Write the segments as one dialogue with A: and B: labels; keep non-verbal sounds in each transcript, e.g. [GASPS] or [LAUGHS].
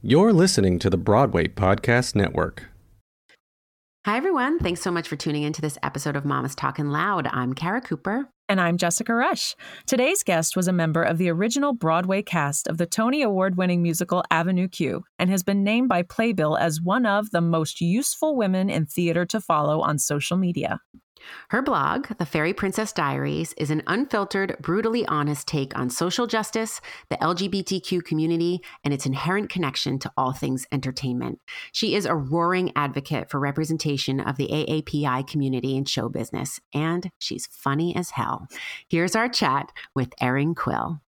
A: You're listening to the Broadway Podcast Network.
B: Hi, everyone. Thanks so much for tuning into this episode of Mama's Talking Loud. I'm Kara Cooper.
C: And I'm Jessica Rush. Today's guest was a member of the original Broadway cast of the Tony Award winning musical Avenue Q and has been named by Playbill as one of the most useful women in theater to follow on social media.
B: Her blog, The Fairy Princess Diaries, is an unfiltered, brutally honest take on social justice, the LGBTQ community, and its inherent connection to all things entertainment. She is a roaring advocate for representation of the AAPI community in show business, and she's funny as hell. Here's our chat with Erin Quill.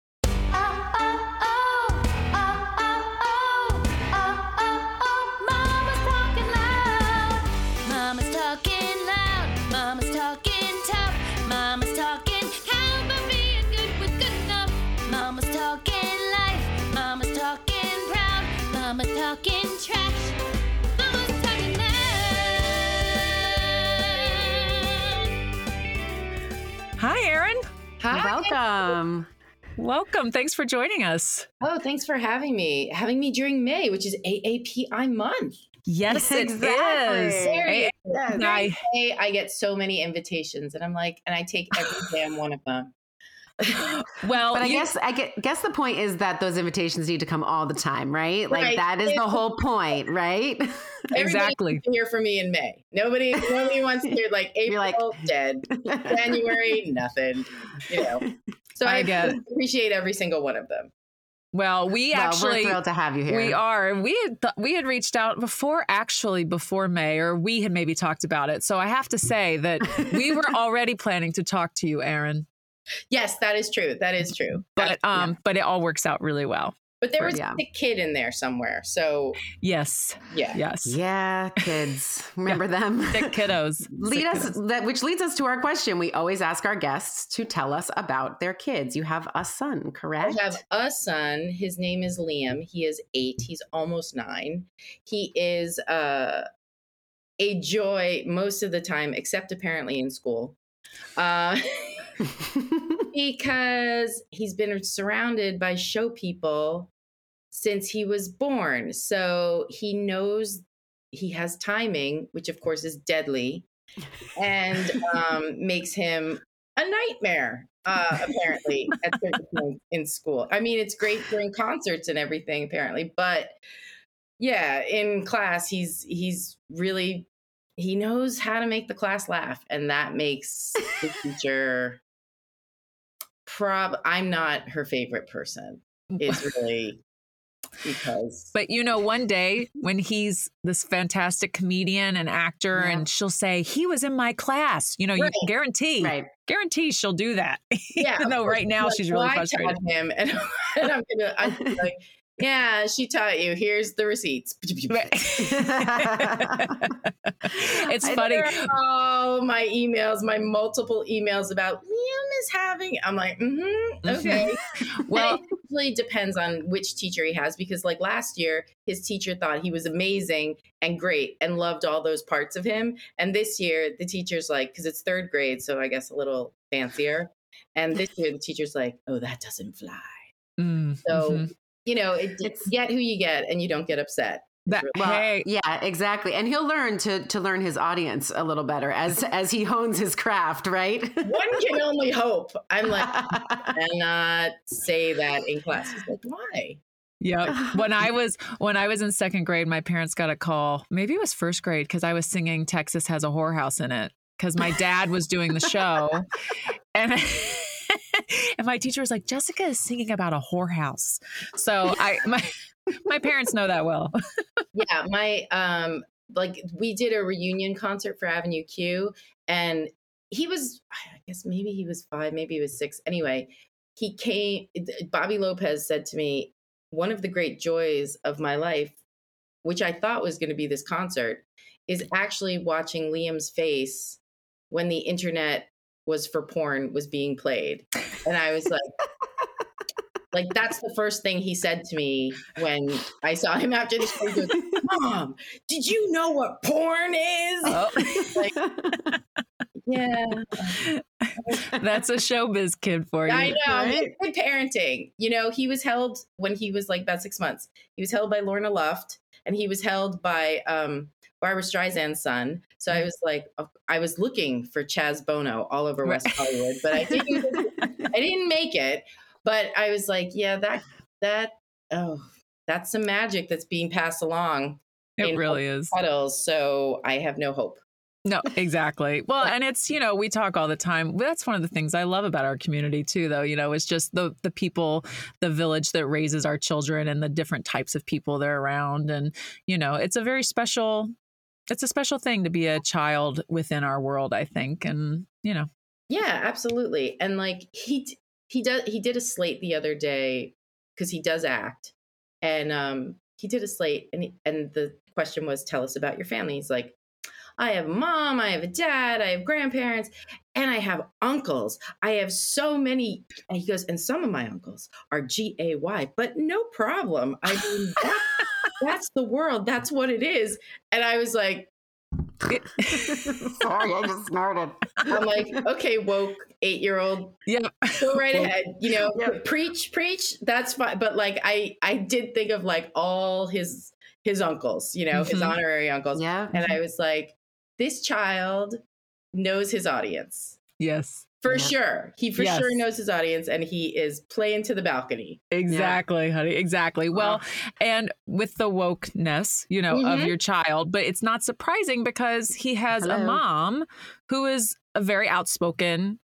C: Hi.
B: Welcome.
C: Welcome. Thanks for joining us.
D: Oh, thanks for having me. Having me during May, which is AAPI month.
C: Yes, it is.
B: Exactly.
D: Serious.
C: And I-
D: I get so many invitations, and I'm like, and I take every damn one of them. [LAUGHS]
C: well,
B: But I
C: you-
B: guess I get, guess the point is that those invitations need to come all the time, right? Like
D: Right.
B: that is the whole point, right? [LAUGHS]
C: Exactly.
D: wants to hear from me in May. Nobody, nobody wants to hear [LAUGHS] like April
B: You're like-
D: dead, January nothing. You know. So
C: I
D: I,
C: get it.
D: appreciate every single one of them.
C: well, we
B: well,
C: actually
B: we're thrilled to have you here.
C: We are. We had th- we had reached out before, actually, before May, or we had maybe talked about it. So I have to say that we were already planning to talk to you, Erin.
D: Yes, that is true. That is true.
C: But um, but it all works out really well.
D: But there was
B: Yeah.
D: a kid in there somewhere. So
C: Yes,
D: yeah.
C: yes.
B: Yeah, kids. [LAUGHS] Remember them?
C: Sick [LAUGHS] kiddos.
B: Lead
C: Sick
B: us
C: kiddos.
B: that which leads us to our question. We always ask our guests to tell us about their kids. You have a son, correct?
D: I have a son. His name is Liam. He is eight. He's almost nine. He is uh, a joy most of the time, except apparently in school. Uh, [LAUGHS] [LAUGHS] because he's been surrounded by show people since he was born. So he knows he has timing, which of course is deadly, and um, [LAUGHS] makes him a nightmare. Uh, apparently, at certain points in school. I mean, it's great during concerts and everything, apparently, but yeah, in class, he's he's really he knows how to make the class laugh, and that makes the teacher. Prob, I'm not her favorite person. It's [LAUGHS] really because
C: But you know, one day when he's this fantastic comedian and actor,
B: Yeah.
C: and she'll say he was in my class. You know, you
D: Right.
C: can guarantee,
B: right.
C: guarantee she'll do that. [LAUGHS]
D: yeah,
C: Even though right now she's really frustrated.
D: him, and, [LAUGHS] and I'm gonna I'm like, yeah, she taught you. Here's the receipts. [LAUGHS]
C: it's
B: I
C: funny.
D: Oh, my emails, my multiple emails about Liam is having. I'm like, mm-hmm, okay. [LAUGHS]
C: Well,
D: it really depends on which teacher he has because, like last year, his teacher thought he was amazing and great and loved all those parts of him. And this year, the teacher's like, because it's third grade, so I guess a little fancier. And this year, the teacher's like, oh, that doesn't fly.
C: mm,
D: So,
C: mhm.
D: You know, it,
B: It's-
D: get who you get and you don't get upset.
C: that,
B: Well,
C: hey,
B: yeah, exactly. And he'll learn to to learn his audience a little better as [LAUGHS] as he hones his craft, right?
D: One can [LAUGHS] only hope. I'm like, [LAUGHS] cannot say that in class. He's like, why?
C: Yeah. When I was when I was in second grade, my parents got a call. Maybe it was first grade because I was singing "Texas Has a Whorehouse" in it because my dad was doing the show, and [LAUGHS] and my teacher was like, "Jessica is singing about a whorehouse." So I my my parents know that well. [LAUGHS]
D: yeah my um like we did a reunion concert for avenue q and he was i guess maybe he was five maybe he was six anyway he came bobby lopez said to me one of the great joys of my life which i thought was going to be this concert is actually watching liam's face when the internet was for porn was being played and i was like [LAUGHS] like that's the first thing he said to me when I saw him after the show. He goes, "Mom, did you know what porn is?"
C: Oh. [LAUGHS]
D: Like, Yeah.
C: That's a showbiz kid for you.
D: I know.
B: Right?
D: Good parenting. You know, he was held when he was like about six months. He was held by Lorna Luft and he was held by um, Barbra Streisand's son. So I mm-hmm. was like, I was looking for Chaz Bono all over West Hollywood, but I didn't. [LAUGHS] [LAUGHS] I didn't make it. But I was like, yeah, that that oh, that's some magic that's being passed along
C: It really is.
D: puddles. So I have no hope.
C: No, exactly. Well, and it's, you know, we talk all the time. That's one of the things I love about our community too, though. You know, it's just the the people, the village that raises our children and the different types of people they're around. And, you know, it's a very special it's a special thing to be a child within our world, I think. And, you know,
D: Yeah, absolutely. And like he he does he did a slate the other day because he does act, and um he did a slate and he, and the question was tell us about your family. He's like, I have a mom, I have a dad, I have grandparents, and I have uncles. I have so many. And he goes, and some of my uncles are G A Y, but no problem. I mean, that's the world. That's what it is. And I was like, [LAUGHS] [LAUGHS]
B: Sorry, I just snorted.
D: I'm like, okay, woke eight year old
C: yeah.
D: go right ahead you know
B: Yep.
D: preach preach that's fine but like i i did think of like all his his uncles you know his
C: Mhm.
D: honorary uncles
B: Yeah.
D: and i was like this child knows his audience
C: Yes.
D: For
B: Yeah.
D: sure he for
C: Yes.
D: sure knows his audience and he is playing to the balcony
C: Exactly, honey. Exactly. Well, and with the wokeness, you know, of
D: Mhm.
C: your child, but it's not surprising because he has a mom who is a very outspoken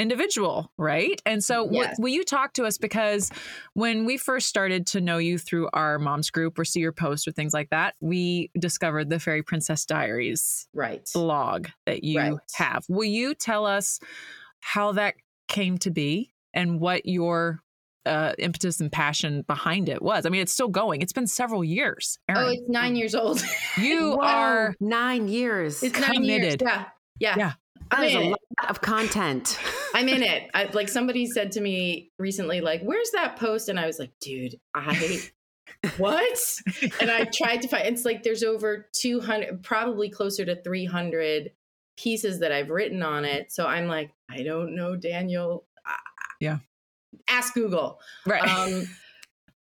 C: individual, right? And so, what,
D: Yes.
C: will you talk to us? Because when we first started to know you through our mom's group or see your posts or things like that, we discovered the Fairy Princess Diaries
D: right
C: blog that you
D: Right.
C: have. Will you tell us how that came to be and what your uh, impetus and passion behind it was? I mean, it's still going. It's been several years.
D: oh it's nine years old
C: you
B: Whoa,
C: are
B: nine years.
D: it's nine years
C: Committed.
D: yeah yeah,
C: Yeah.
D: I'm
B: That is a lot of content.
D: I'm in it. I, like somebody said to me recently, like, "Where's that post?" And I was like, "Dude, I [LAUGHS] what?" and I tried to find. It's like there's over 200, probably closer to 300 pieces that I've written on it. So I'm like, I don't know, Daniel. Ah,
C: Yeah.
D: Ask Google.
C: right.
D: Um,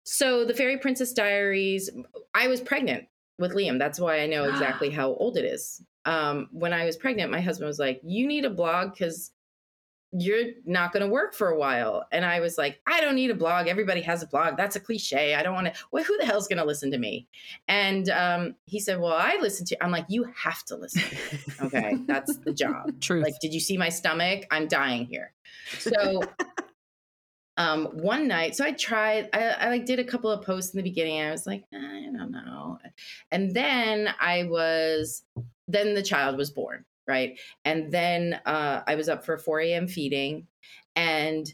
D: so the Fairy Princess Diaries. I was pregnant with Liam. That's why I know [GASPS] exactly how old it is. Um, when I was pregnant, my husband was like, "You need a blog because." You're not going to work for a while. And I was like, I don't need a blog. Everybody has a blog. That's a cliche. I don't want to. Well, who the hell's going to listen to me? And um, he said, Well, I listen to I'm like, You have to listen. [LAUGHS] Okay. That's the job.
C: True.
D: Like, did you see my stomach? I'm dying here. So um one night, so I tried, I, I like did a couple of posts in the beginning. I was like, I don't know. And then I was then the child was born, right? And then uh I was up for 4 a.m. feeding. And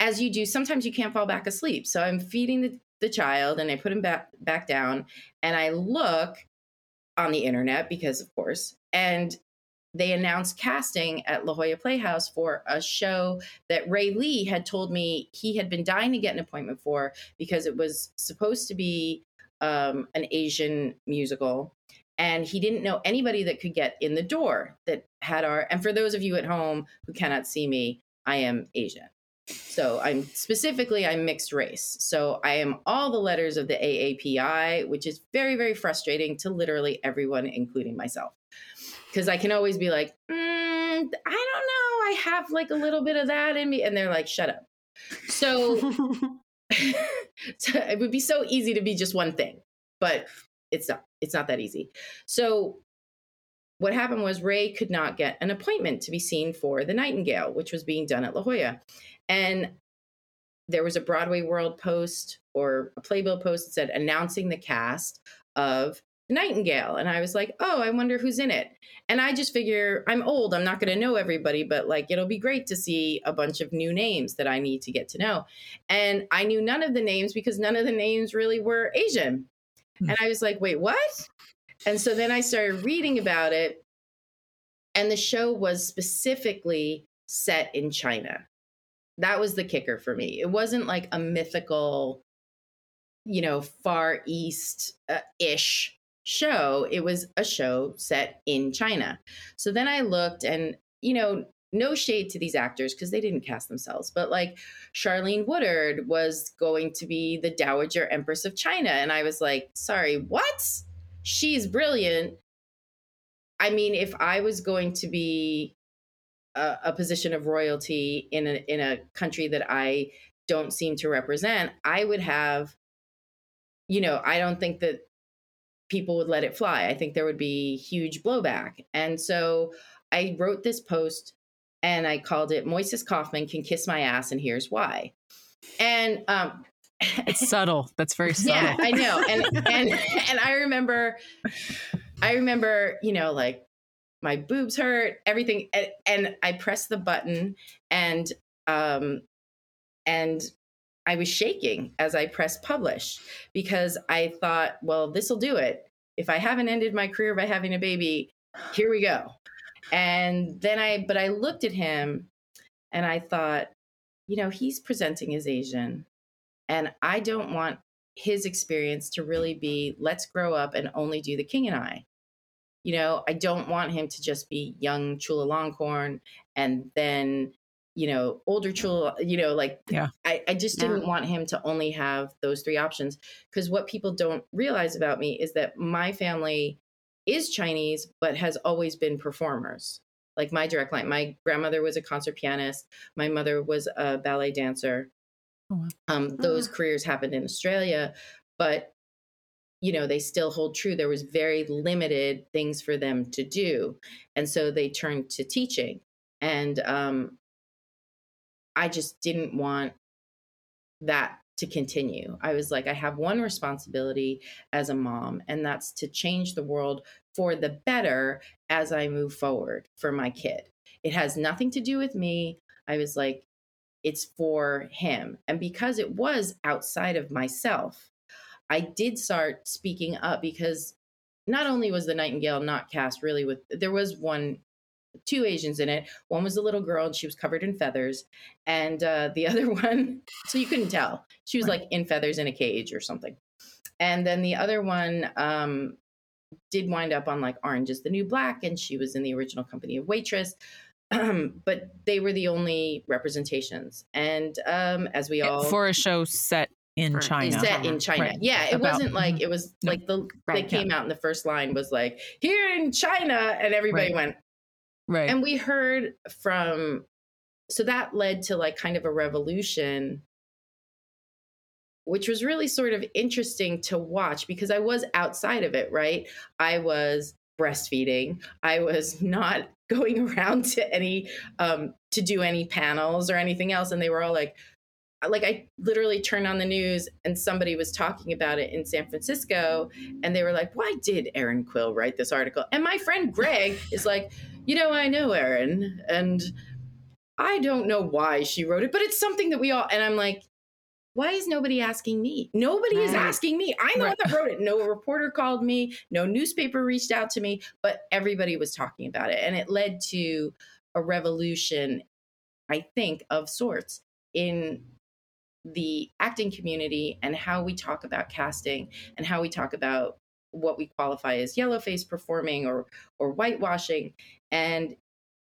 D: as you do, sometimes you can't fall back asleep. So I'm feeding the, the child and I put him back back down and I look on the internet because of course, and they announced casting at La Jolla Playhouse for a show that Ray Lee had told me he had been dying to get an appointment for because it was supposed to be um, an Asian musical. And he didn't know anybody that could get in the door that had our. And for those of you at home who cannot see me, I am Asian. So I'm specifically I'm mixed race. So I am all the letters of the AAPI, which is very very frustrating to literally everyone, including myself, because I can always be like, mm, I don't know, I have like a little bit of that in me, and they're like, shut up. So, [LAUGHS] [LAUGHS] so it would be so easy to be just one thing, but it's not. It's not that easy. So what happened was Ray could not get an appointment to be seen for The Nightingale, which was being done at La Jolla. And there was a Broadway World post or a Playbill post that said announcing the cast of Nightingale. And I was like, oh, I wonder who's in it. And I just figure I'm old. I'm not going to know everybody, but like it'll be great to see a bunch of new names that I need to get to know. And I knew none of the names because none of the names really were Asian.
C: Hmm.
D: And I was like, wait, what? And so then I started reading about it. And the show was specifically set in China. That was the kicker for me. It wasn't like a mythical, you know, far east uh, ish show, it was a show set in China. So then I looked and, you know, no shade to these actors because they didn't cast themselves, but like Charlayne Woodard was going to be the Dowager Empress of China. And I was like, sorry, what? She's brilliant. I mean, if I was going to be a, a position of royalty in a in a country that I don't seem to represent, I would have, you know, I don't think that people would let it fly. I think there would be huge blowback. And so I wrote this post and I called it Moises Kaufman can kiss my ass and here's why. And um [LAUGHS]
C: It's subtle. That's very subtle.
D: yeah, I know. And [LAUGHS] and and I remember I remember, you know, like my boobs hurt, everything and, and I pressed the button and um and I was shaking as I pressed publish because I thought, well, this will do it. If I haven't ended my career by having a baby, here we go. And then I, but I looked at him and I thought, you know, he's presenting as Asian. And I don't want his experience to really be let's grow up and only do the king and I. You know, I don't want him to just be young Chulalongkorn and then, you know, older Chula, you know, like,
C: Yeah.
D: I, I just
B: Yeah.
D: didn't want him to only have those three options. Because what people don't realize about me is that my family is Chinese, but has always been performers. Like my direct line, my grandmother was a concert pianist. My mother was a ballet dancer.
C: Oh, wow.
D: Um, those careers happened in Australia, but you know they still hold true. There was very limited things for them to do, and so they turned to teaching. And um, I just didn't want that to continue. I was like, I have one responsibility as a mom, and that's to change the world for the better as I move forward for my kid. It has nothing to do with me. I was like, it's for him. And because it was outside of myself, I did start speaking up because not only was the Nightingale not cast really with, there was one, two Asians in it. One was a little girl and she was covered in feathers. And uh, the [LAUGHS] other one, so you couldn't tell. She was like in feathers in a cage or something. And then the other one um, did wind up on like Orange is the New Black, and she was in the original company of Waitress. [CLEARS THROAT] but they were the only representations. And um, as we all
C: For a show set in
B: For-
C: China.
D: set in China.
C: Right.
D: Yeah, it
C: About-
D: wasn't like
C: mhm.
D: it was
C: No.
D: like the
B: Right,
D: they came out and the first line was like here in China, and everybody
C: Right.
D: went.
C: Right.
D: And we heard from, so that led to like kind of a revolution, which was really sort of interesting to watch because I was outside of it. Right, I was breastfeeding. I was [LAUGHS] not going around to any um to do any panels or anything else and they were all like like I literally turned on the news and somebody was talking about it in San Francisco and they were like, "Why did Erin Quill write this article?" And my friend Greg is like, "You know, I know Erin and I don't know why she wrote it, but it's something that we all." And I'm like, "Why is nobody asking me? Nobody is asking me. I'm the
C: Right.
D: one that wrote it. No reporter called me, no newspaper reached out to me, but everybody was talking about it and it led to a revolution I think of sorts in the acting community and how we talk about casting and how we talk about what we qualify as yellowface performing or or whitewashing and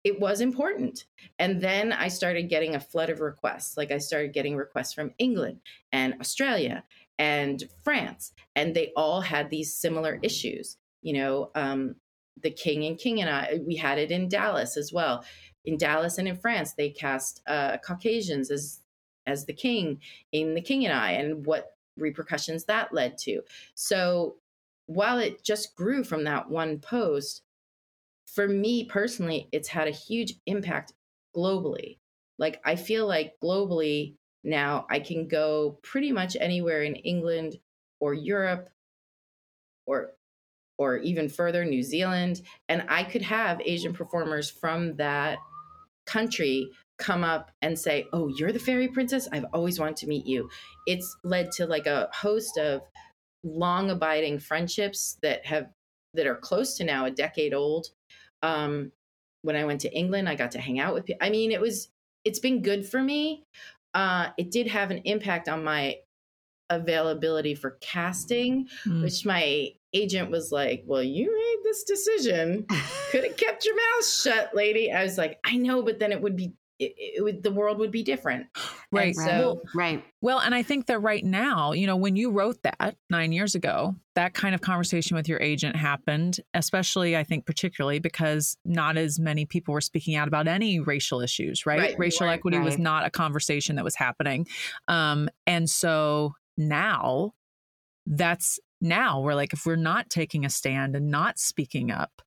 D: it was important and then i started getting a flood of requests like i started getting requests from england and australia and france and they all had these similar issues you know um, the king and king and i we had it in dallas as well in dallas and in france they cast uh, caucasians as as the king in The King and I and what repercussions that led to. So while it just grew from that one post, for me personally, it's had a huge impact globally. Like I feel like globally now I can go pretty much anywhere in England or Europe or or even further New Zealand and I could have Asian performers from that country come up and say, "Oh, you're the fairy princess. I've always wanted to meet you." It's led to like a host of long abiding friendships that have that are close to now a decade old. Um, when I went to England, I got to hang out with people. I mean, it was it's been good for me. Uh, it did have an impact on my availability for casting,
C: Mm.
D: which my agent was like, Well, you made this decision. [LAUGHS] Could have kept your mouth shut, lady. I was like, I know, but then it would be, it, it would, the world would be different.
C: Right.
D: And
B: Right.
D: So,
B: right.
C: Well, and I think that right now, you know, when you wrote that nine years ago, that kind of conversation with your agent happened, especially, I think, particularly because not as many people were speaking out about any racial issues, right?
D: Right.
C: Racial
D: Right.
C: equity was not a conversation that was happening. Um, and so now that's now we're like, if we're not taking a stand and not speaking up,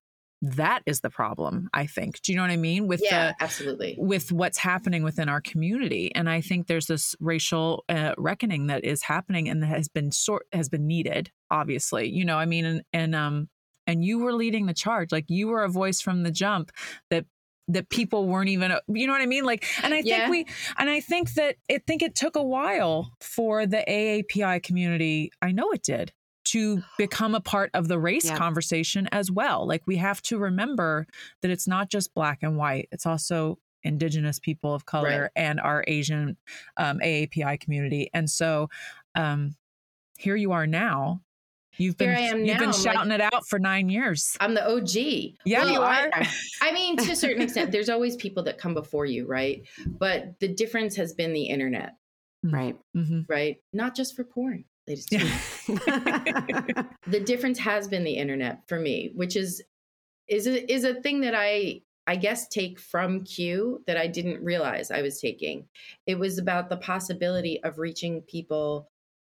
C: that is the problem, I think. Do you know what I mean? With
D: yeah,
C: the
D: absolutely.
C: with what's happening within our community and i think there's this racial uh, reckoning that is happening and that has been sort has been needed obviously you know i mean and and um and you were leading the charge like you were a voice from the jump that that people weren't even you know what i mean like and i think
D: Yeah.
C: we and i think that i think it took a while for the aapi community i know it did to become a part of the race
B: Yeah.
C: conversation as well like we have to remember that it's not just black and white it's also indigenous people of color
D: Right.
C: and our asian um, aapi community and so um, here you are now you've been
D: I
C: you've
D: now,
C: been
D: I'm like-
C: shouting it out for nine years
D: I'm the OG.
C: yeah
D: Well,
C: you are [LAUGHS]
D: I mean, to a certain extent, there's [LAUGHS] always people that come before you, right? But the difference has been the internet,
B: Right.
C: hmm
D: right? Not just for porn, ladies and gentlemen. the difference has been the internet for me, which is is a, is a thing that I I guess take from Q that I didn't realize I was taking. It was about the possibility of reaching people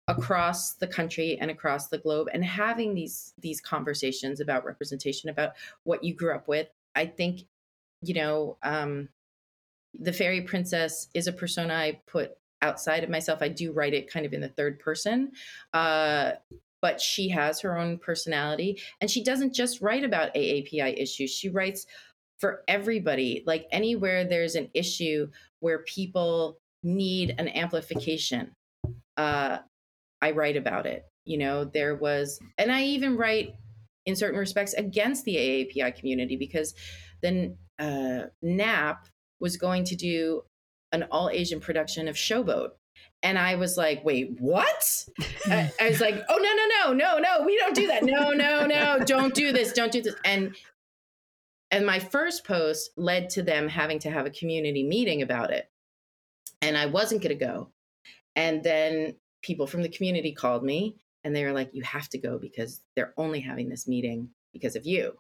D: across the country and across the globe and having these these conversations about representation about what you grew up with. I think you know um the fairy princess is a persona I put outside of myself. I do write it kind of in the third person. Uh but she has her own personality and she doesn't just write about AAPI issues. She writes for everybody. Like anywhere there's an issue where people need an amplification, uh, I write about it. You know, there was, and I even write in certain respects against the AAPI community because then uh, NAAP was going to do an all Asian production of Showboat. And I was like, wait, what? [LAUGHS] I, I was like, oh, no, no, no, no, no, we don't do that. No, no, no, don't do this, don't do this. And and my first post led to them having to have a community meeting about it. And I wasn't going to go. And then people from the community called me and they were like, you have to go because they're only having this meeting because of you.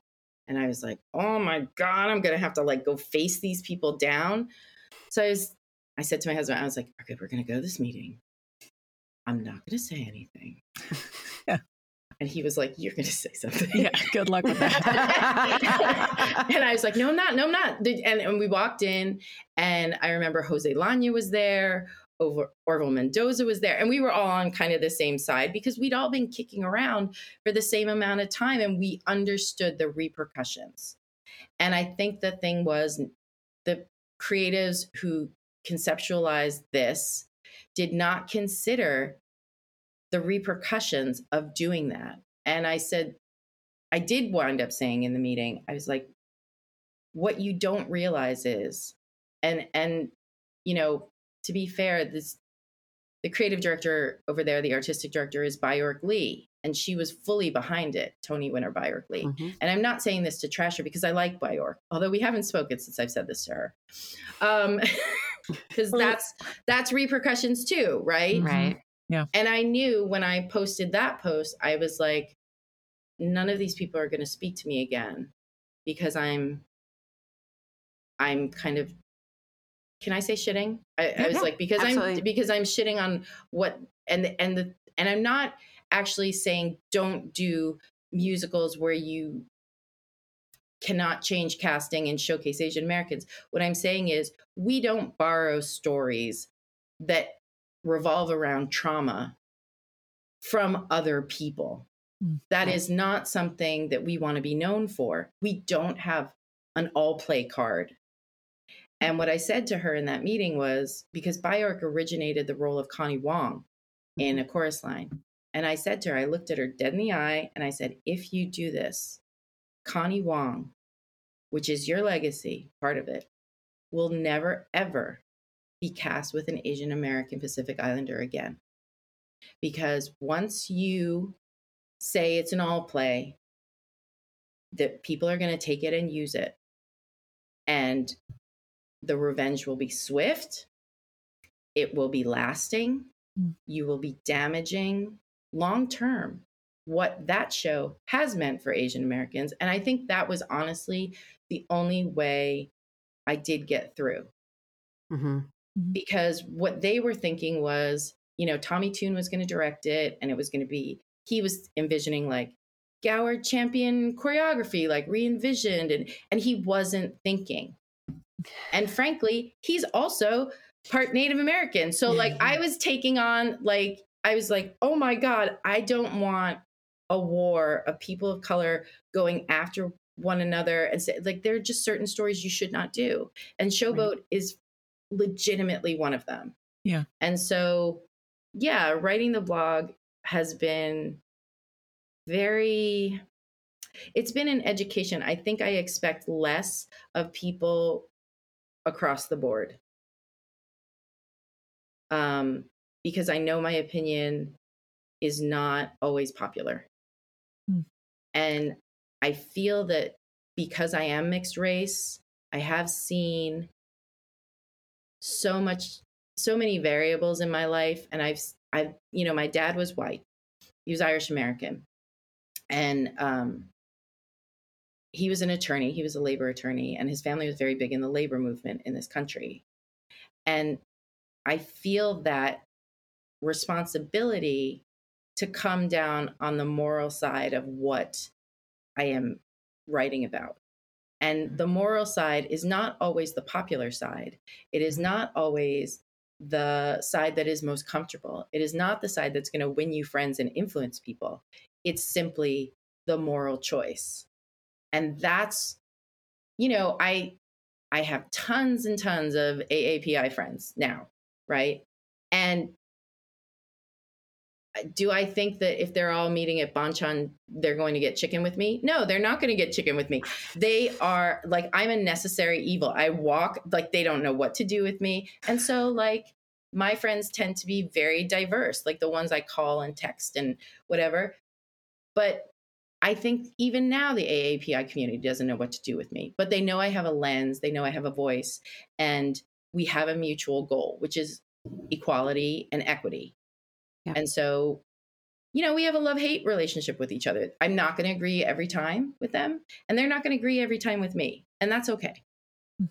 D: And I was like, oh my God, I'm going to have to like go face these people down. So I was, I said to my husband, I was like, okay, we're going to go to this meeting. I'm not going to say anything. [LAUGHS]
C: Yeah.
D: And he was like, you're going to say something.
C: yeah good luck with that [LAUGHS]
D: and I was like, no, I'm not. No, I'm not. And, and we walked in, and I remember Jose Llana was there, over Orville Mendoza was there, and we were all on kind of the same side because we'd all been kicking around for the same amount of time, and we understood the repercussions. And I think the thing was the creatives who conceptualized this did not consider the repercussions of doing that. And I said, I did wind up saying in the meeting, I was like, what you don't realize is, and and you know, to be fair, this the creative director over there, the artistic director is Baayork Lee, and she was fully behind it, Tony winner Baayork Lee.
B: Mhm.
D: And I'm not saying this to trash her because I like Baayork, although we haven't spoken since I've said this to her. Um [LAUGHS] because that's that's repercussions too, right? Mm-hmm.
B: Right. Yeah.
D: And I knew when I posted that post, I was like, none of these people are going to speak to me again because I'm, I'm kind of, can I say shitting? I, I was
B: Yeah,
D: like, because
B: absolutely.
D: I'm, because I'm shitting on what, and, and the, and I'm not actually saying don't do musicals where you cannot change casting and showcase Asian Americans. What I'm saying is we don't borrow stories that revolve around trauma from other people.
C: Mm,
D: That is not something that we want to be known for. We don't have an all play card. And what I said to her in that meeting was because Baayork originated the role of Connie Wong in a chorus line. And I said to her, I looked at her dead in the eye and I said, if you do this, Connie Wong, which is your legacy, part of it, will never, ever be cast with an Asian American Pacific Islander again. Because once you say it's an all play, that people are going to take it and use it. And the revenge will be swift, it will be lasting,
C: Mm.
D: you will be damaging long term what that show has meant for Asian Americans. And I think that was honestly the only way I did get through
B: hmm
D: because what they were thinking was, you know, Tommy Tune was going to direct it and it was going to be, he was envisioning like Gower champion choreography, like re envisioned, and, and he wasn't thinking. And frankly, he's also part Native American. So, like, [LAUGHS] I was taking on, like, I was like, oh my God, I don't want a war of people of color going after one another and say, like, there are just certain stories you should not do. And Showboat is legitimately one of them.
C: Yeah.
D: And so, yeah, writing the blog has been very, it's been an education. I think I expect less of people across the board. Um, because I know my opinion is not always popular.
C: Hmm.
D: And I feel that because I am mixed race, I have seen so much so many variables in my life and I've I've you know my dad was white. He was Irish American. And um he was an attorney, he was a labor attorney and his family was very big in the labor movement in this country. And I feel that responsibility to come down on the moral side of what I am writing about. And the mm-hmm. moral side is not always the popular side. It is mm-hmm. not always the side that is most comfortable. It is not the side that's going to win you friends and influence people. It's simply the moral choice. And that's, you know, I I have tons and tons of AAPI friends now, right? And do I think that if they're all meeting at Banchan, they're going to get chicken with me? No, they're not going to get chicken with me. They are like, I'm a necessary evil. I walk like they don't know what to do with me. And so, like, my friends tend to be very diverse, like the ones I call and text and whatever. But I think even now the AAPI community doesn't know what to do with me, but they know I have a lens, they know I have a voice, and we have a mutual goal, which is equality and equity.
B: Yeah.
D: And so, you know, we have a love hate relationship with each other. I'm not going to agree every time with them, and they're not going to agree every time with me. And that's okay. Mm.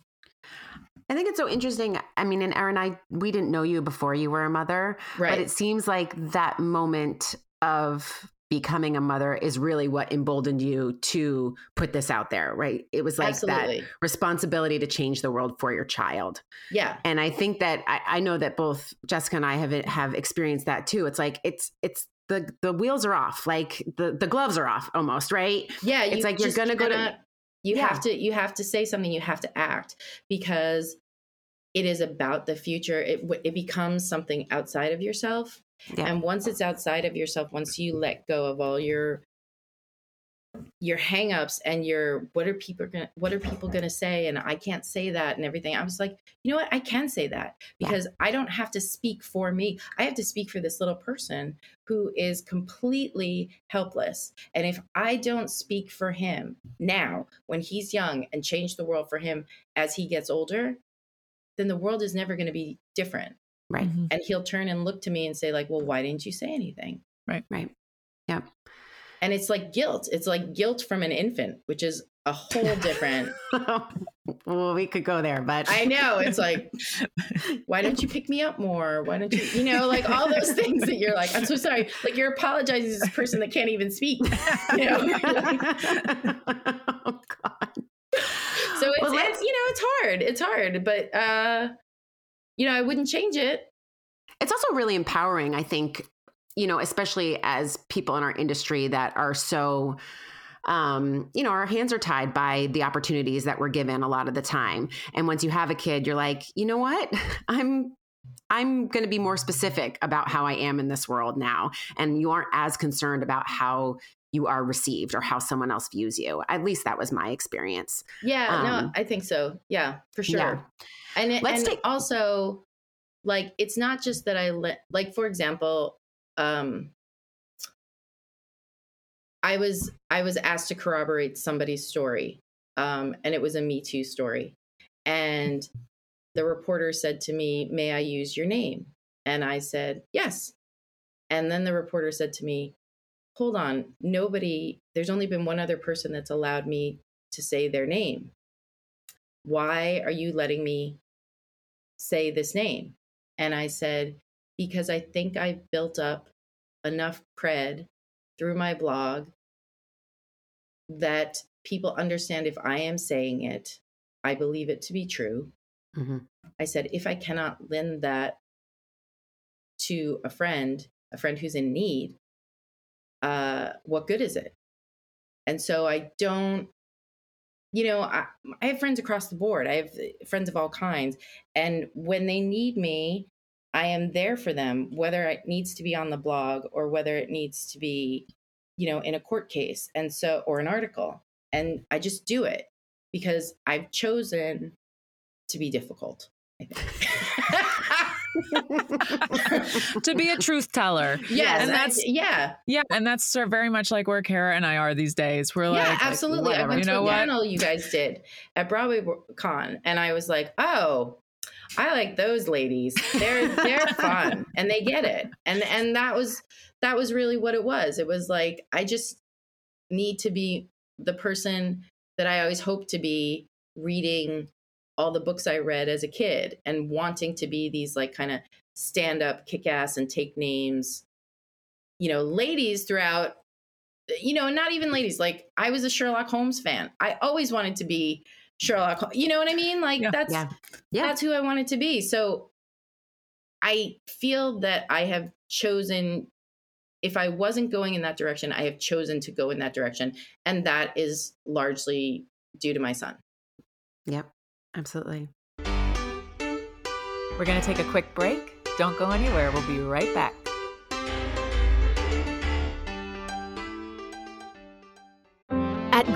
B: I think it's so interesting. I mean, and Erin, I we didn't know you before you were a mother,
D: Right.
B: but it seems like that moment of becoming a mother is really what emboldened you to put this out there, right? It was like
D: Absolutely.
B: that responsibility to change the world for your child.
D: Yeah.
B: And I think that I, I know that both Jessica and I have have experienced that too. It's like it's it's the the wheels are off, like the the gloves are off almost, right?
D: Yeah.
B: It's like you're gonna go to-
D: You
B: Yeah.
D: have to. You have to say something. You have to act because it is about the future. It it becomes something outside of yourself.
B: Yeah.
D: And once it's outside of yourself, once you let go of all your your hangups and your what are people gonna what are people gonna say and I can't say that and everything. I was like, you know what? I can say that
B: Yeah.
D: because I don't have to speak for me. I have to speak for this little person who is completely helpless. And if I don't speak for him now when he's young and change the world for him as he gets older, then the world is never going to be different
B: Right.
C: Mhm.
D: and he'll turn and look to me and say like well why didn't you say anything
B: Right. Right. Yeah.
D: and it's like guilt it's like guilt from an infant which is a whole different [LAUGHS]
B: well, we could go there, but
D: i know it's like [LAUGHS] why don't you pick me up more why don't you you know like all those things that you're like i'm so sorry like you're apologizing to this person that can't even speak you know [LAUGHS]
B: oh God.
D: so it's,
B: Well,
D: it's you know it's hard it's hard but uh you know i wouldn't change it
B: it's also really empowering i think you know especially as people in our industry that are so um, you know, our hands are tied by the opportunities that we're given a lot of the time. And once you have a kid, you're like, you know what? [LAUGHS] I'm I'm going to be more specific about how I am in this world now. And you aren't as concerned about how you are received or how someone else views you. At least that was my experience.
D: yeah
B: Um,
D: no i think so yeah for sure
B: Yeah.
D: And it,
B: Let's
D: and
B: take-
D: also like it's not just that i let like for example um I was I was asked to corroborate somebody's story, um, and it was a Me Too story, and the reporter said to me, "May I use your name?" And I said, "Yes." And then the reporter said to me, "Hold on, nobody. There's only been one other person that's allowed me to say their name. Why are you letting me say this name?" And I said, "Because I think I've built up enough cred through my blog that people understand if I am saying it, I believe it to be true.
B: Mhm.
D: I said, if I cannot lend that to a friend, a friend who's in need, uh, what good is it? And so I don't, you know, I, I have friends across the board. I have eh, friends of all kinds. And when they need me, I am there for them, whether it needs to be on the blog or whether it needs to be, you know, in a court case and so, or an article. And I just do it because I've chosen to be difficult. [LAUGHS] [LAUGHS]
C: To be a truth teller.
D: yes,
C: and
D: I- yeah,
C: yeah, and that's very much like where Kara and I are these days. We're like,
D: yeah, absolutely. I went
C: You
D: to a panel you guys did at Broadway Con, and I was like, oh. I like those ladies. They're they're [LAUGHS] fun and they get it. And and that was that was really what it was. It was like I just need to be the person that I always hoped to be reading all the books I read as a kid and wanting to be these like kind of stand up, kick ass, and take names, you know, ladies throughout, you know, not even ladies. Like I was a Sherlock Holmes fan. I always wanted to be Sherlock. You know what I mean? Like
C: Yeah.
D: that's
B: Yeah. Yeah.
D: that's who I wanted to be. So I feel that I have chosen. If I wasn't going in that direction, I have chosen to go in that direction, and that is largely due to my son.
B: Yep. Absolutely.
E: We're going to take a quick break. Don't go anywhere. We'll be right back.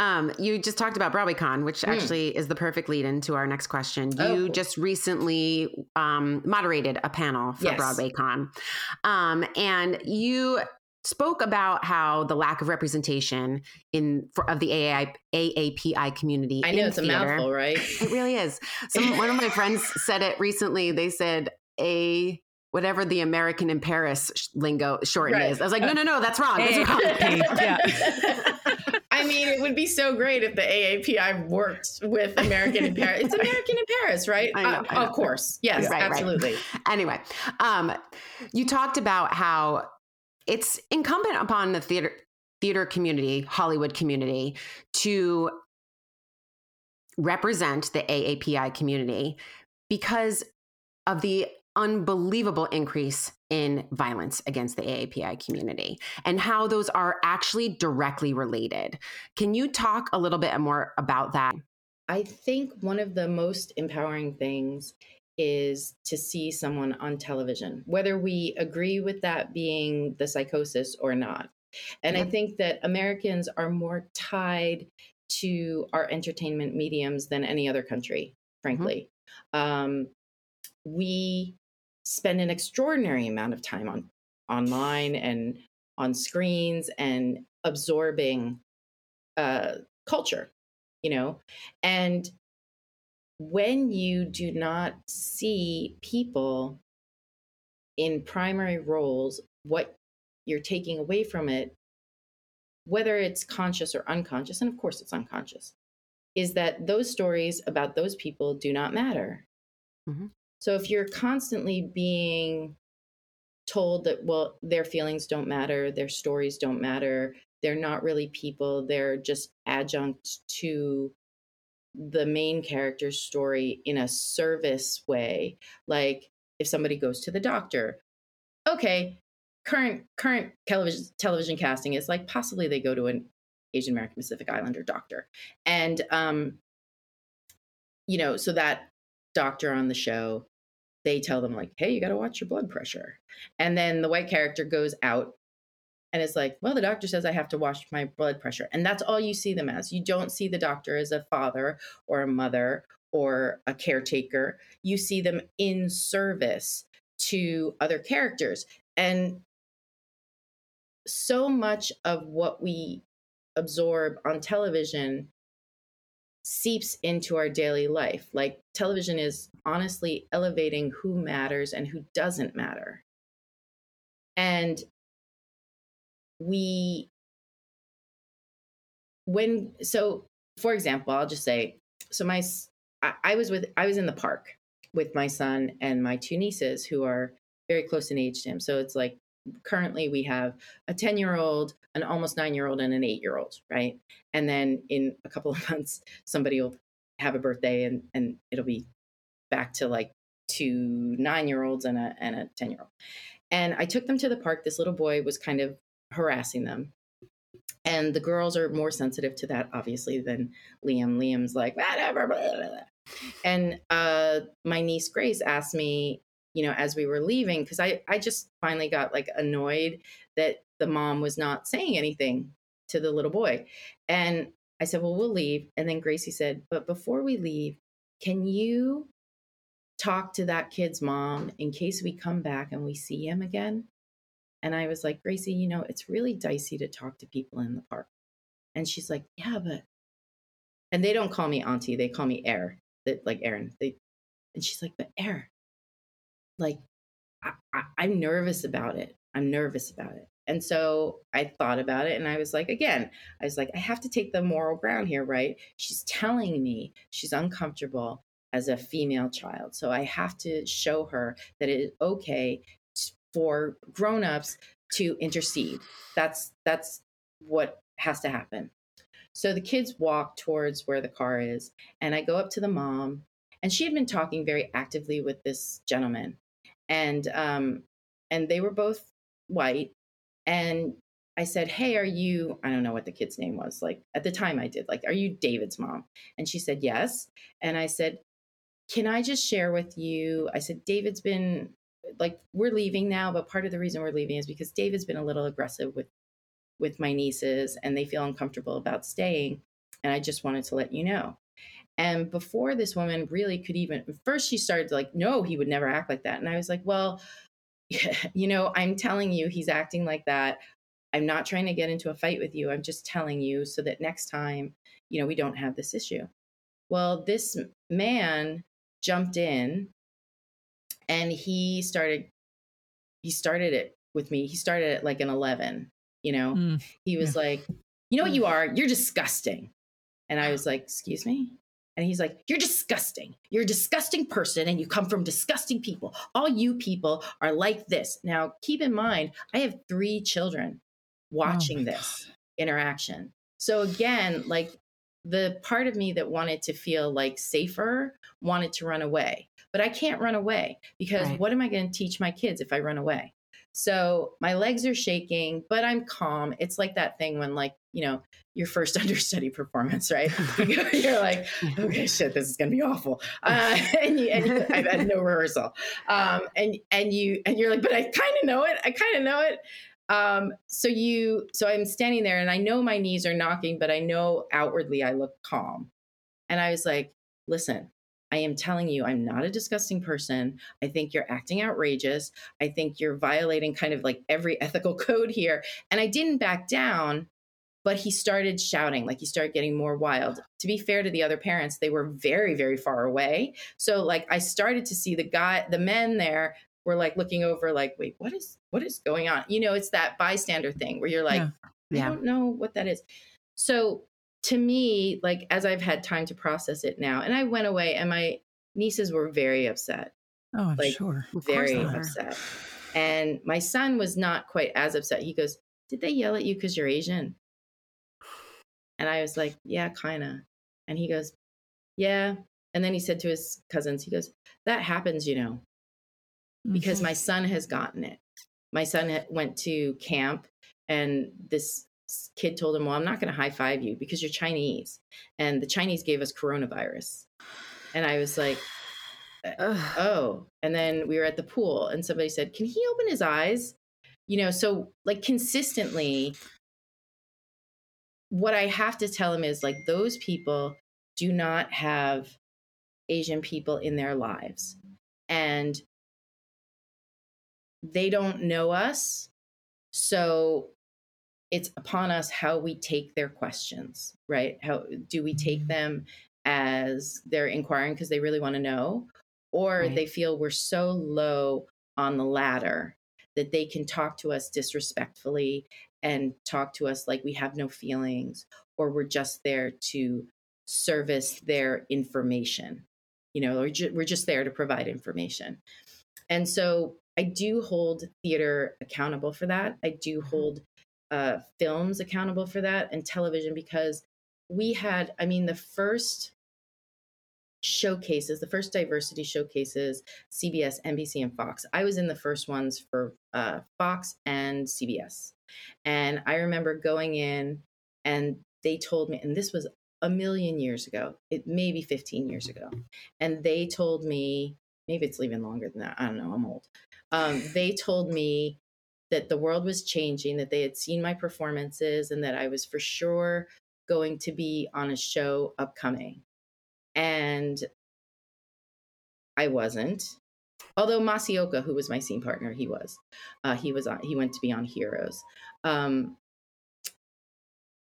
B: Um, you just talked about BroadwayCon, which
D: Hmm.
B: actually is the perfect lead into our next question. You
D: Oh, cool.
B: just recently um, moderated a panel for
D: Yes.
B: BroadwayCon, um, and you spoke about how the lack of representation in for, of the AAI, AAPI community.
D: I know it's a mouthful, right? [LAUGHS]
B: It really is. [LAUGHS] Some one of my friends said it recently. They said a whatever the American in Paris sh- lingo shorten
D: Right.
B: is. I was like, no, no, no, that's wrong. That's wrong. [LAUGHS]
C: Yeah.
D: I mean, it would be so great if the AAPI worked with American in Paris. It's American in Paris, right? [LAUGHS]
B: Know,
D: Uh. Of course. Yes,
B: Right, right.
D: absolutely.
B: anyway, um, you talked about how it's incumbent upon the theater theater community, Hollywood community, to represent the AAPI community because of the unbelievable increase in violence against the AAPI community and how those are actually directly related. Can you talk a little bit more about that?
D: I think one of the most empowering things is to see someone on television, whether we agree with that being the psychosis or not. And I think that Americans are more tied to our entertainment mediums than any other country, frankly. Um, we spend an extraordinary amount of time on online and on screens and absorbing uh, culture, you know, and when you do not see people in primary roles, what you're taking away from it, whether it's conscious or unconscious, and of course it's unconscious, is that those stories about those people do not matter.
B: Mhm.
D: So if you're constantly being told that, well, their feelings don't matter, their stories don't matter, they're not really people, they're just adjunct to the main character's story in a service way. Like if somebody goes to the doctor, okay, current current television television casting is like possibly they go to an Asian American Pacific Islander doctor, and um, you know, so that doctor on the show, they tell them like, hey, you got to watch your blood pressure, and then the white character goes out. And it's like, well, the doctor says I have to watch my blood pressure. And that's all you see them as. You don't see the doctor as a father or a mother or a caretaker. You see them in service to other characters. And so much of what we absorb on television seeps into our daily life. Like television is honestly elevating who matters and who doesn't matter. And we, when, so for example, I'll just say, so my, I was with, I was in the park with my son and my two nieces who are very close in age to him. So it's like currently we have a 10 year old, an almost nine year old, and an eight year old, right? And then in a couple [LAUGHS] of months, somebody will have a birthday and, and it'll be back to like two nine year olds and a, and a 10 year old. And I took them to the park. This little boy was kind of harassing them. And the girls are more sensitive to that, obviously, than Liam. Liam's like, whatever. Blah, blah, blah. And uh, my niece Grace asked me, you know, as we were leaving, because I, I just finally got like annoyed that the mom was not saying anything to the little boy. And I said, well, we'll leave. And then Gracie said, but before we leave, can you talk to that kid's mom in case we come back and we see him again? And I was like, Gracie, you know, it's really dicey to talk to people in the park. And she's like, yeah, but, and they don't call me auntie, they call me Air, like Erin. They, and she's like, but Air, like, I, I, I'm nervous about it. I'm nervous about it. And so I thought about it and I was like, again, I was like, I have to take the moral ground here, right? She's telling me she's uncomfortable as a female child. So I have to show her that it is okay for grown-ups to intercede. That's that's what has to happen. So the kids walk towards where the car is and I go up to the mom and she had been talking very actively with this gentleman and um and they were both white and I said, "Hey, are you I don't know what the kid's name was. Like at the time I did. Like, are you David's mom?" And she said, "Yes." And I said, "Can I just share with you?" I said, "David's been like we're leaving now, but part of the reason we're leaving is because David's been a little aggressive with with my nieces and they feel uncomfortable about staying, and I just wanted to let you know." And before this woman really could even first she started like, "No, he would never act like that." And I was like, "Well, [LAUGHS] you know, I'm telling you he's acting like that. I'm not trying to get into a fight with you. I'm just telling you so that next time, you know, we don't have this issue. Well, this man jumped in and he started he started it with me. He started at like an 11, you know.
C: Mm,
D: He was like, "You know what you are? You're disgusting." And I was like, "Excuse me?" And he's like, You're disgusting. You're a disgusting person and you come from disgusting people. All you people are like this. Now, keep in mind, I have three children watching oh
C: my
D: this interaction. So, again, like the part of me that wanted to feel like safer wanted to run away. But I can't run away because
B: Right.
D: what am I going to teach my kids if I run away? So my legs are shaking, but I'm calm. It's like that thing when, like, you know, your first [LAUGHS] understudy performance, right? [LAUGHS] [LAUGHS] You're like, okay, shit, this is gonna be awful. Uh, and you, and you, I've had no rehearsal, um, and and you and you're like, but I kind of know it. I kind of know it. Um, so you, so I'm standing there, and I know my knees are knocking, but I know outwardly I look calm. And I was like, listen, I am telling you, I'm not a disgusting person. I think you're acting outrageous. I think you're violating kind of like every ethical code here. And I didn't back down, but he started shouting, like he started getting more wild. To be fair to the other parents, they were very, very far away. So like I started to see the guy, the men there were like looking over, like, wait, what is what is going on? You know, it's that bystander thing where you're like,
C: Yeah.
D: I don't know what that is. So to me, like as I've had time to process it now, and I went away and my nieces were very upset,
C: Oh, I'm
D: Like,
C: sure.
D: Very upset. And my son was not quite as upset. He goes, Did they yell at you because you're Asian? And I was like, Yeah, kind of. And he goes, Yeah. And then he said to his cousins, He goes, That happens, you know, because
C: Mhm.
D: my son has gotten it. my son went to camp and this kid told him, Well, I'm not going to high five you because you're Chinese. And the Chinese gave us coronavirus. And I was like,
B: Ugh.
D: oh and then we were at the pool and somebody said can he open his eyes you know so like consistently what i have to tell them is like those people do not have asian people in their lives and they don't know us so it's upon us how we take their questions right how do we take mm-hmm. them as they're inquiring because they really want to know or
B: Right.
D: they feel we're so low on the ladder that they can talk to us disrespectfully and talk to us like we have no feelings or we're just there to service their information you know or ju- we're just there to provide information. And so i do hold theater accountable for that. I do hold uh, films accountable for that and television because we had i mean the first showcases the first diversity showcases cbs nbc and fox. I was in the first ones for uh, fox and cbs and i remember going in and they told me and this was a million years ago it maybe 15 years ago and they told me maybe it's even longer than that i don't know i'm old. Um, they told me that the world was changing that they had seen my performances and that i was for sure going to be on a show upcoming and I wasn't. Although Masi Oka, who was my scene partner, he was. Uh, he was on. He went to be on Heroes, um,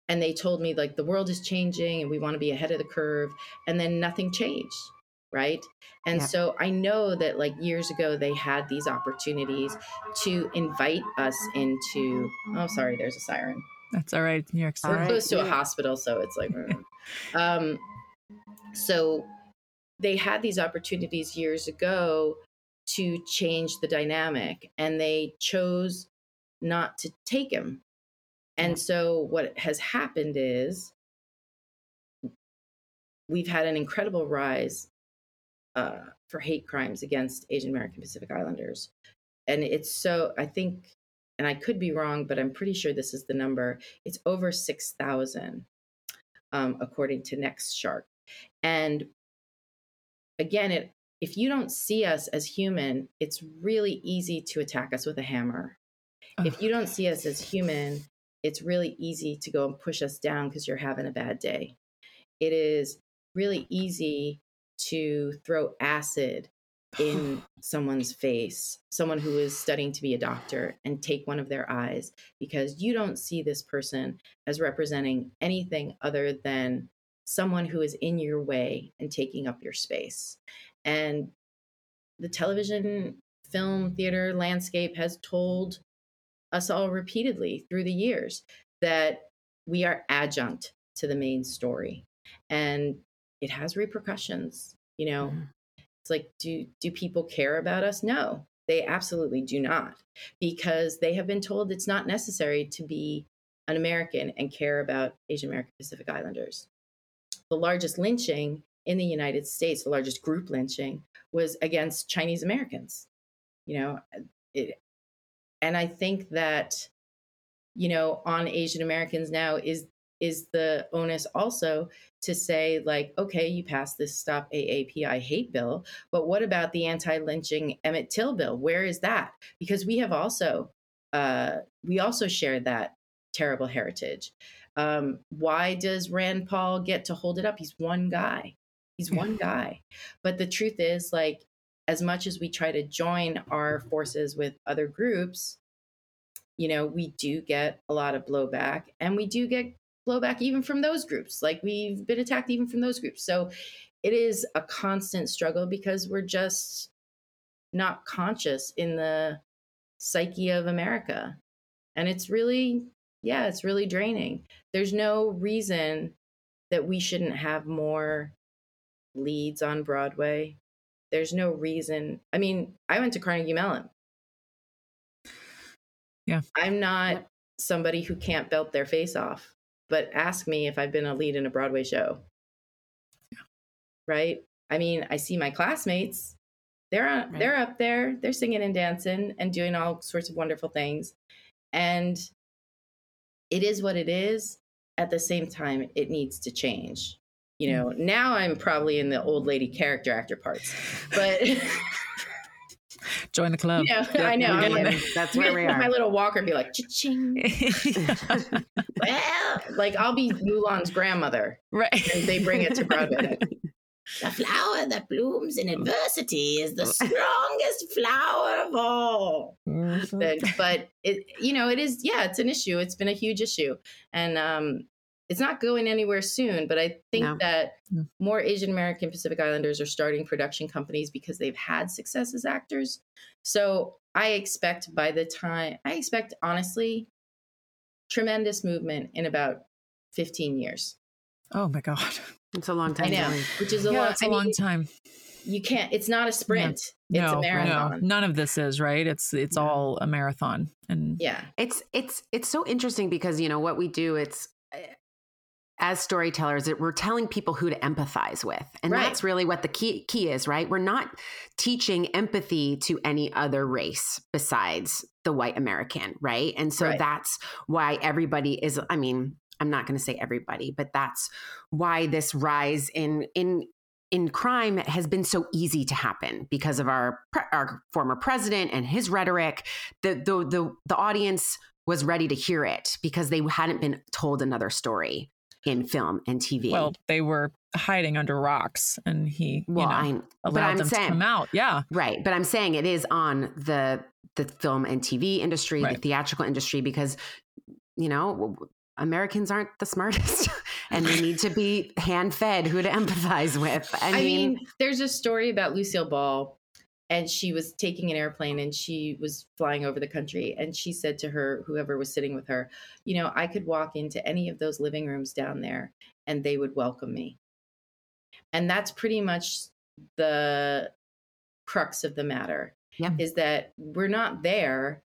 D: and they told me like the world is changing and we want to be ahead of the curve. And then nothing changed, right? And
B: Yeah.
D: so I know that like years ago they had these opportunities to invite us into. Oh, sorry, there's a siren.
C: That's all right. New York City.
D: We're
B: All right,
D: close to a hospital, so it's like, [LAUGHS] um, so they had these opportunities years ago to change the dynamic, and they chose not to take them. And so what has happened is we've had an incredible rise uh, for hate crimes against Asian American Pacific Islanders. And it's so, I think, and I could be wrong, but I'm pretty sure this is the number. It's over 6,000, um, according to NextShark. And again, it, if you don't see us as human, it's really easy to attack us with a hammer. If you oh, don't see us as human, it's really easy to go and push us down because you're having a bad day. It is really easy to throw acid in [SIGHS] someone's face, someone who is studying to be a doctor, and take one of their eyes because you don't see this person as representing anything other than someone who is in your way and taking up your space. And the television, film, theater landscape has told us all repeatedly through the years that we are adjunct to the main story and it has repercussions you know
B: Mhm.
D: it's like do do people care about us no they absolutely do not because they have been told it's not necessary to be an american and care about asian american pacific islanders the largest lynching in the united states the largest group lynching was against chinese americans you know it, and i think that you know on asian americans now is is the onus also to say like okay you passed this stop aapi hate bill but what about the anti-lynching emmett till bill? Where is that? Because we have also uh, we also share that terrible heritage um, why does rand paul get to hold it up? He's one guy. He's one guy. But the truth is like as much as we try to join our forces with other groups you know we do get a lot of blowback and we do get blowback even from those groups. Like we've been attacked even from those groups. So it is a constant struggle because we're just not conscious in the psyche of america. And it's really yeah it's really draining there's no reason that we shouldn't have more leads on broadway there's no reason i mean i went to carnegie mellon
C: Yeah.
D: i'm not somebody who can't belt their face off but ask me if I've been a lead in a Broadway show. Right? I mean, I see my classmates, They're on,
B: Right.
D: they're up there. They're singing and dancing and doing all sorts of wonderful things. And it is what it is. At the same time, it needs to change. You hmm. know, now I'm probably in the old lady character actor parts, but [LAUGHS]
C: Join the club.
D: you know, I know.
C: we're
D: I'm
B: That's where we
D: with my little walker and be like, cha-ching. [LAUGHS] [LAUGHS] well, like I'll be Mulan's grandmother.
C: right.
D: And they bring it to Broadway. The flower that blooms in mm. adversity is the mm. strongest flower of all. Mm-hmm. Then- but it, you know, it is. Yeah, it's an issue. It's been a huge issue, and um, it's not going anywhere soon. But I think
B: No.
D: that
C: No.
D: more Asian American Pacific Islanders are starting production companies because they've had success as actors. So I expect by the time I expect honestly, tremendous movement in about fifteen years.
C: Oh my God.
B: It's a long
D: I
B: time.
D: know,
B: coming.
D: which is a
C: yeah,
D: lot.
C: it's a
D: I
C: long
D: mean,
C: time.
D: you can't. It's not a sprint. It's
C: no,
D: a marathon.
C: no, none of this is right. It's it's
B: No.
C: all a marathon, and
D: Yeah.
B: It's it's it's so interesting because you know what we do. It's uh, as storytellers, that we're telling people who to empathize with, and
D: Right.
B: that's really what the key key is, right? We're not teaching empathy to any other race besides the white American, right? And so
D: Right.
B: that's why everybody is. I mean, I'm not going to say everybody, but that's why this rise in in in crime has been so easy to happen because of our our former president and his rhetoric. The the the the audience was ready to hear it because they hadn't been told another story in film and TV.
C: well, they were hiding under rocks, and he,
B: well,
C: you know,
B: I, but
C: allowed
B: I'm
C: them to
B: saying
C: come out. Yeah,
B: right, but I'm saying it is on the the film and TV industry, the theatrical industry, because you know Americans aren't the smartest, [LAUGHS] and they need to be hand fed who to empathize with. I
D: I
B: mean,
D: mean, there's a story about Lucille Ball, and she was taking an airplane and she was flying over the country. And she said to her, whoever was sitting with her, You know, I could walk into any of those living rooms down there and they would welcome me. And that's pretty much the crux of the matter
B: Yep.
D: is that we're not there.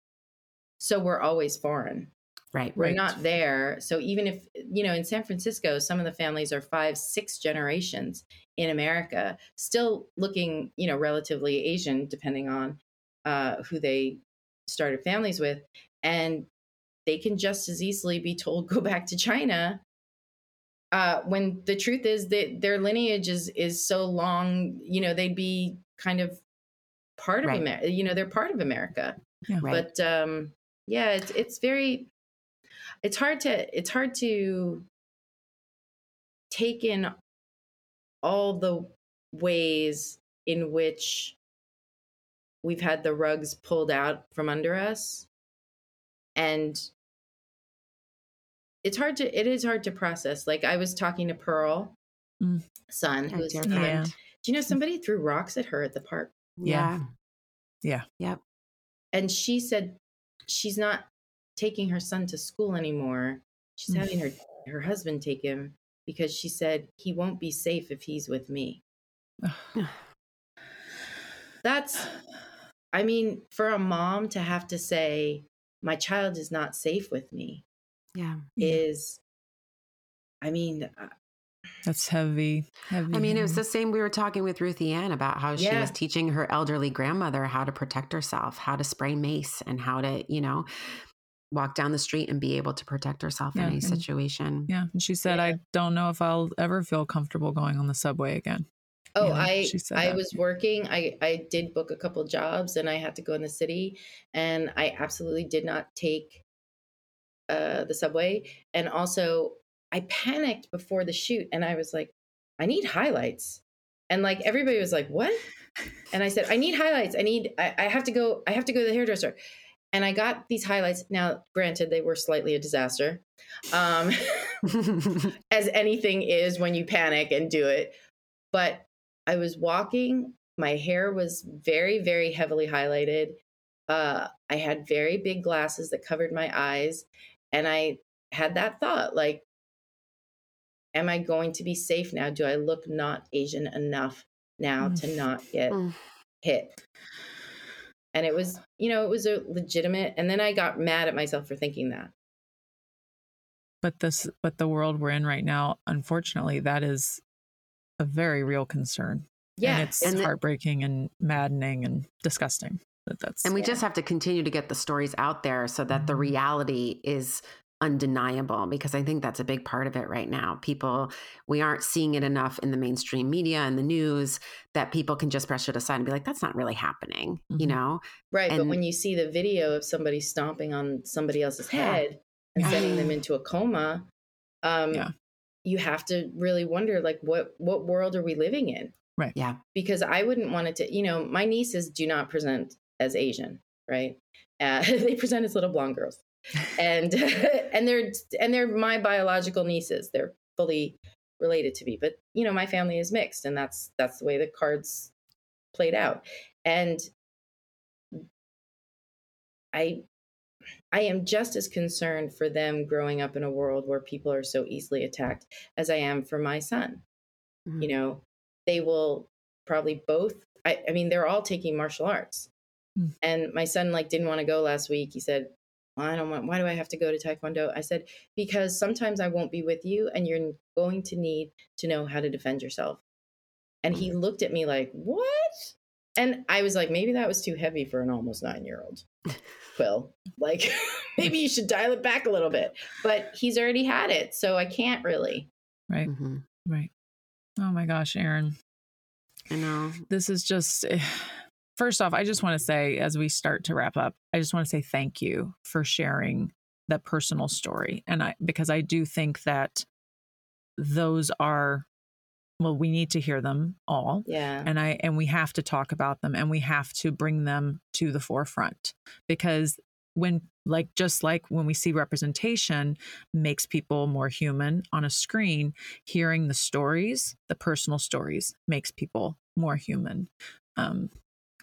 D: So we're always foreign.
B: Right,
D: We're
C: Right.
D: not there. So even if, you know, in San Francisco, some of the families are five, six generations in America, still looking, you know, relatively Asian, depending on uh, who they started families with. And they can just as easily be told, go back to China. Uh, when the truth is that their lineage is is so long, you know, they'd be kind of part of
B: Right.
D: America. You know, they're part of America
C: yeah.
B: right.
D: but um yeah it's it's very it's hard to it's hard to take in all the ways in which we've had the rugs pulled out from under us and it's hard to it is hard to process like i was talking to pearl
C: Mm.
D: Sun
B: Our
D: who's
B: dear
D: um,
C: Yeah.
D: do you know somebody threw rocks at her at the park
B: Yeah.
C: Yeah.
B: Yep.
D: and she said she's not taking her son to school anymore she's
C: Mm.
D: having her her husband take him because she said he won't be safe if he's with me [SIGHS] that's i mean for a mom to have to say my child is not safe with me
B: Yeah.
D: is i mean uh,
C: That's heavy. Heavy.
B: I mean, it was the same. We were talking with Ruthie Ann about how she
D: Yeah.
B: was teaching her elderly grandmother how to protect herself, how to spray mace, and how to, you know, walk down the street and be able to protect herself
C: Yeah,
B: in any
C: and-
B: situation.
C: Yeah, and she said,
D: Yeah.
C: "I don't know if I'll ever feel comfortable going on the subway again."
D: Oh,
C: You know,
D: I
C: she said
D: I
C: that.
D: was working. I I did book a couple jobs, and I had to go in the city, and I absolutely did not take uh, the subway. And also, I panicked before the shoot, and I was like, I need highlights, and like everybody was like, what? And I said, I need highlights. I need. I, I have to go. I have to go to the hairdresser. And I got these highlights. Now, granted, they were slightly a disaster, um, [LAUGHS] [LAUGHS] as anything is when you panic and do it. But I was walking. My hair was very, very heavily highlighted. Uh, I had very big glasses that covered my eyes. And I had that thought like, am I going to be safe now? Do I look not Asian enough now to not get
B: Mm.
D: hit? And it was, you know, it was a legitimate. And then I got mad at myself for thinking that.
C: But this, but the world we're in right now, unfortunately, that is a very real concern.
D: Yeah,
C: and it's
B: and the-
C: heartbreaking and maddening and disgusting. That that's
B: And we just have to continue to get the stories out there so that the
C: Mhm.
B: reality is undeniable because I think that's a big part of it right now. People, we aren't seeing it enough in the mainstream media and the news that people can just brush it aside and be like, that's not really happening, you
C: Mhm.
B: know?
D: Right, but when you see the video of somebody stomping on somebody else's
B: Yeah.
D: head and
B: I
D: sending them into a coma, um,
C: Yeah.
D: you have to really wonder, like, what what world are we living in? Right.
B: Yeah.
D: Because I wouldn't want it to, you know, my nieces do not present as Asian, right? Uh, [LAUGHS] they present as little blonde girls, and [LAUGHS] and they're and they're my biological nieces. They're fully related to me, but you know, my family is mixed, and that's that's the way the cards played out, and I I am just as concerned for them growing up in a world where people are so easily attacked as I am for my son.
B: Mhm.
D: You know, they will probably both I, I mean, they're all taking martial arts.
C: Mm.
D: And my son like didn't want to go last week. He said, I don't want why do I have to go to Taekwondo? I said, because sometimes I won't be with you and you're going to need to know how to defend yourself. And he looked at me like, What? And I was like, maybe that was too heavy for an almost nine year old. Quill. [LAUGHS] Like, [LAUGHS] maybe you should dial it back a little bit. But he's already had it, so I can't really.
C: right,
B: Mhm.
C: right. Oh my gosh, Erin,
B: I know.
C: this is just. First off, I just want to say, as we start to wrap up, I just want to say thank you for sharing that personal story, and I because I do think that those are, well, we need to hear them all,
D: Yeah.
C: and i and we have to talk about them and we have to bring them to the forefront. Because when like just like when we see representation makes people more human on a screen hearing the stories the personal stories makes people more human. Um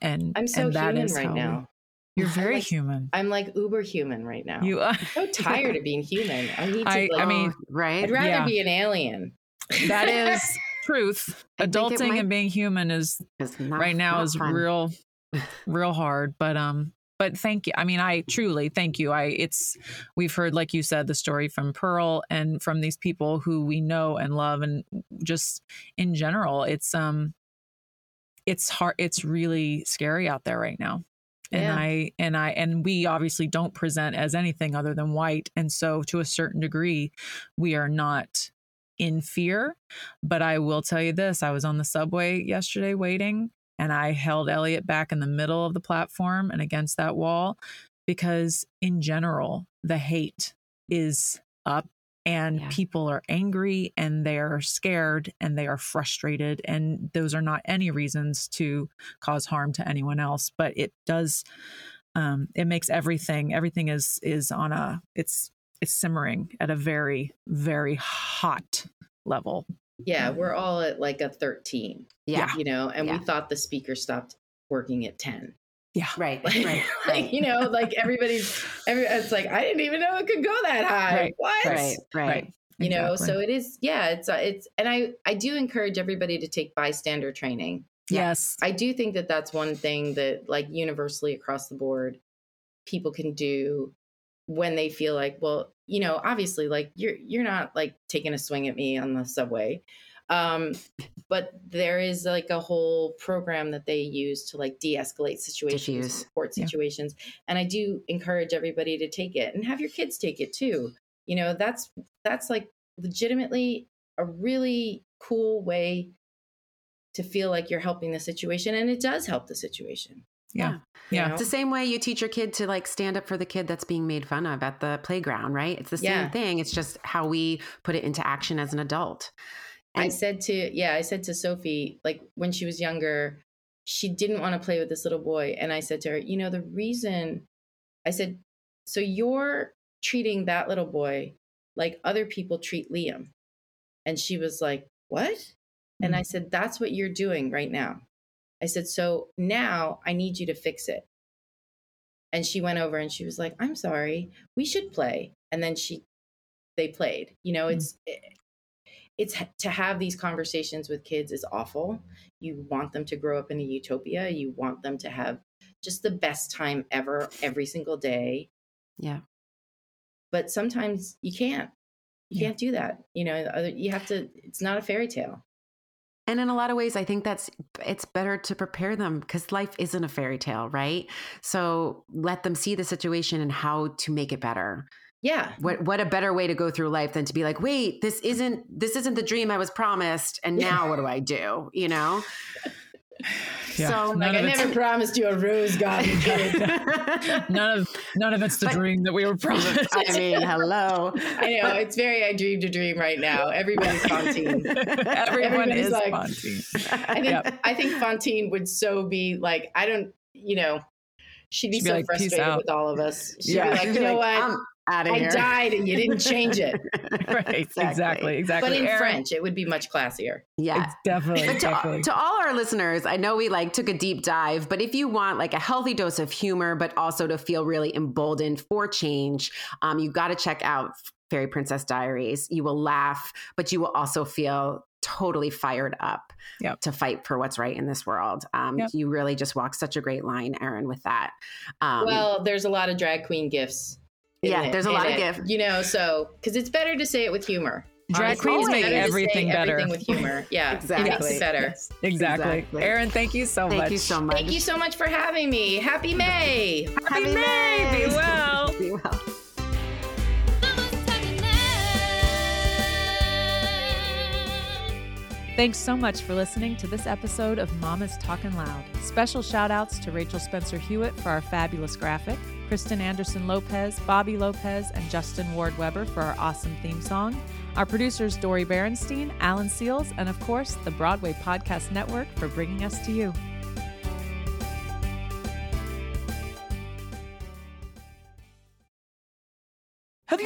C: and
D: I'm so
C: and that
D: human
C: is
D: right
C: how we-
D: now.
C: you're very
D: like-
C: human
D: I'm like uber human right now.
C: you are
D: I'm so tired of being human. I need to
C: I-
D: like
C: I mean,
B: right?
D: I'd rather
C: yeah.
D: be an alien.
C: that is [LAUGHS] truth
B: I
C: adulting
B: might-
C: and being human is
B: It's not-
C: right now is
B: fun.
C: real [LAUGHS] real hard but um but thank you i mean i truly thank you i it's we've heard like you said the story from pearl and from these people who we know and love and just in general it's um it's hard it's really scary out there right now. And
D: Yeah.
C: i and i and we obviously don't present as anything other than white. And so to a certain degree we are not in fear. But i will tell you this i was on the subway yesterday waiting and i held elliot back in the middle of the platform and against that wall because in general the hate is up and
B: Yeah.
C: people are angry and they are scared and they are frustrated and those are not any reasons to cause harm to anyone else but it does um it makes everything everything is is on a it's it's simmering at a very very hot level
D: Yeah, we're all at like a 13,
B: Yeah.
D: you know, and
B: Yeah.
D: we thought the speaker stopped working at 10.
C: Yeah
B: Right. [LAUGHS]
D: Like,
B: Right.
D: like,
B: Right.
D: you know, like everybody's, every, it's like, I didn't even know it could go that high.
C: Right,
D: What?
B: Right. Right.
D: You know, so it is, yeah, it's, uh, it's, and I, I do encourage everybody to take bystander training.
C: yes
D: I do think that that's one thing that, like, universally across the board, people can do when they feel like, well, you know, obviously, like you're you're not like taking a swing at me on the subway, um, but there is like a whole program that they use to like de-escalate situations,
B: Diffuse.
D: report
C: Yeah.
D: situations, and I do encourage everybody to take it and have your kids take it too. You know, that's that's like legitimately a really cool way to feel like you're helping the situation and it does help the situation
C: yeah
D: you
C: Yeah.
D: know?
B: It's the same way you teach your kid to like stand up for the kid that's being made fun of at the playground, right? It's the same
D: Yeah.
B: thing. It's just how we put it into action as an adult.
D: I said to yeah, I said to Sophie like when she was younger, she didn't want to play with this little boy, and I said to her, you know, the reason I said, so you're treating that little boy like other people treat Liam, and she was like, what? And I said, that's what you're doing right now. I said, so now I need you to fix it. And she went over and she was like, I'm sorry, we should play. And then she, they played. You know,
C: Mm.
D: it's, it's to have these conversations with kids is awful. You want them to grow up in a utopia. You want them to have just the best time ever, every single day.
B: Yeah.
D: But sometimes you can't. You
C: Yeah.
D: can't do that. You know, other- you have to. It's not a fairy tale.
B: And in a lot of ways, I think that's it's better to prepare them because life isn't a fairy tale, right? So let them see the situation and how to make it better.
D: Yeah.
B: What what a better way to go through life than to be like, wait, this isn't this isn't the dream I was promised, and now what do I do? You know. [SIGHS]
C: Yeah.
B: So
C: None
D: Like I never promised you a rose garden. [LAUGHS]
C: None of none of it's the
B: But-
C: dream that we were [LAUGHS] promised.
B: I mean, hello.
D: I know it's very I dreamed a dream right now. Everybody's Fantine. [LAUGHS]
C: Everyone
D: Everybody's
C: is
D: like-
C: Fantine.
D: I think
C: Yep.
D: I think Fantine would so be like I don't you know she'd be
C: She'd be
D: so
C: like,
D: frustrated with all of us. She'd
B: Yeah.
D: be like, you know what?
B: I'm out of
D: I
B: here.
D: died and you didn't change it. [LAUGHS]
C: Right. Exactly. Exactly.
D: But in
C: Erin,
D: French, it would be much classier.
B: Yeah.
C: It's definitely,
B: But to,
C: definitely.
B: to all our listeners, I know we like took a deep dive, but if you want like a healthy dose of humor, but also to feel really emboldened for change, um, you got to check out Fairy Princess Diaries. You will laugh, but you will also feel totally fired up
C: Yep.
B: to fight for what's right in this world. Um,
C: Yep.
B: You really just walk such a great line, Erin, with that. Um,
D: well, there's a lot of drag queen gifts. In
B: Yeah,
D: it-
B: there's a lot of
D: it,
B: gifts.
D: You know, so because it's better to say it with humor.
C: Drag queens make
D: better to say
C: everything better.
D: Everything with humor. [LAUGHS] Yeah,
B: Exactly.
D: It makes it better.
C: exactly.
B: Exactly.
C: Erin, thank you so
B: thank
C: much.
B: you so much.
D: Thank you so much for having me. Happy May.
C: Happy May. Be [LAUGHS] well.
B: Be well.
F: Mama's talking now.
C: Thanks so much for listening to this episode of Mama's Talkin' Loud. Special shout outs to Rachel Spencer Hewitt for our fabulous graphic, Kristen Anderson Lopez, Bobby Lopez, and Justin Ward Weber for our awesome theme song, our producers Dori Berinstein, Alan Seales, and of course, the Broadway Podcast Network for bringing us to you